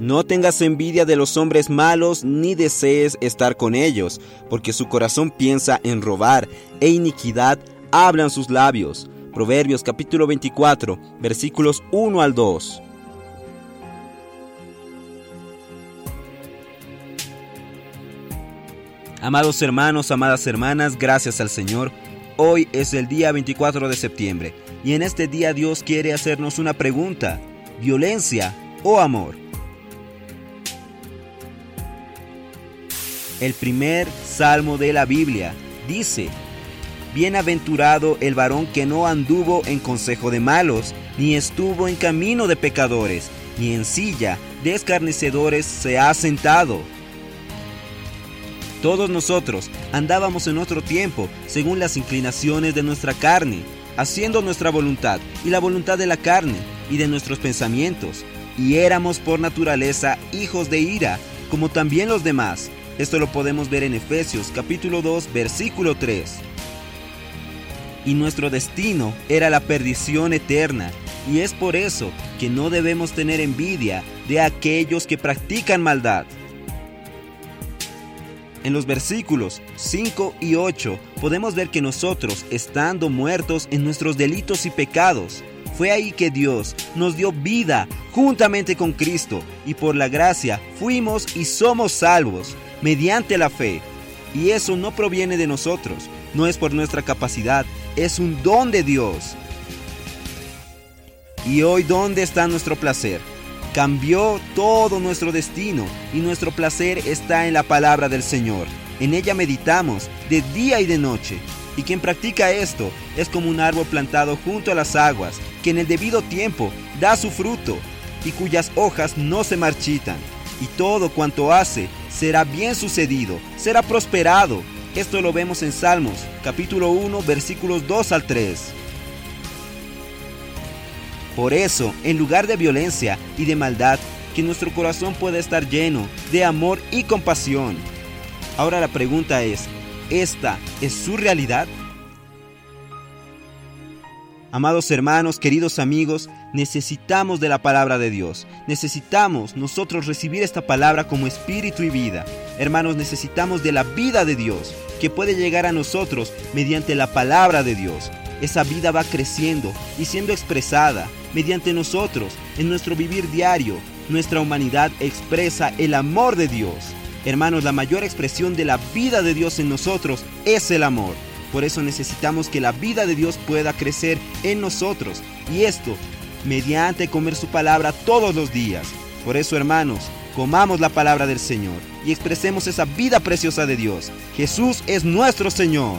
No tengas envidia de los hombres malos ni desees estar con ellos, porque su corazón piensa en robar e iniquidad hablan sus labios. Proverbios capítulo 24, versículos 1 al 2. Amados hermanos, amadas hermanas, gracias al Señor. Hoy es el día 24 de septiembre y en este día Dios quiere hacernos una pregunta. ¿Violencia o amor? El primer salmo de la Biblia. Dice, Bienaventurado el varón que no anduvo en consejo de malos, ni estuvo en camino de pecadores, ni en silla de escarnecedores se ha sentado todos nosotros andábamos en otro tiempo según las inclinaciones de nuestra carne, haciendo nuestra voluntad y la voluntad de la carne y de nuestros pensamientos, y éramos por naturaleza hijos de ira, como también los demás. Esto lo podemos ver en Efesios capítulo 2 versículo 3. Y nuestro destino era la perdición eterna, y es por eso que no debemos tener envidia de aquellos que practican maldad en los versículos 5 y 8 podemos ver que nosotros, estando muertos en nuestros delitos y pecados, fue ahí que Dios nos dio vida juntamente con Cristo y por la gracia fuimos y somos salvos mediante la fe. Y eso no proviene de nosotros, no es por nuestra capacidad, es un don de Dios. ¿Y hoy dónde está nuestro placer? cambió todo nuestro destino y nuestro placer está en la palabra del Señor. En ella meditamos de día y de noche. Y quien practica esto es como un árbol plantado junto a las aguas, que en el debido tiempo da su fruto y cuyas hojas no se marchitan. Y todo cuanto hace será bien sucedido, será prosperado. Esto lo vemos en Salmos capítulo 1 versículos 2 al 3. Por eso, en lugar de violencia y de maldad, que nuestro corazón pueda estar lleno de amor y compasión. Ahora la pregunta es, ¿esta es su realidad? Amados hermanos, queridos amigos, necesitamos de la palabra de Dios. Necesitamos nosotros recibir esta palabra como espíritu y vida. Hermanos, necesitamos de la vida de Dios, que puede llegar a nosotros mediante la palabra de Dios. Esa vida va creciendo y siendo expresada mediante nosotros, en nuestro vivir diario, nuestra humanidad expresa el amor de Dios. Hermanos, la mayor expresión de la vida de Dios en nosotros es el amor. Por eso necesitamos que la vida de Dios pueda crecer en nosotros. Y esto mediante comer su palabra todos los días. Por eso, hermanos, comamos la palabra del Señor y expresemos esa vida preciosa de Dios. Jesús es nuestro Señor.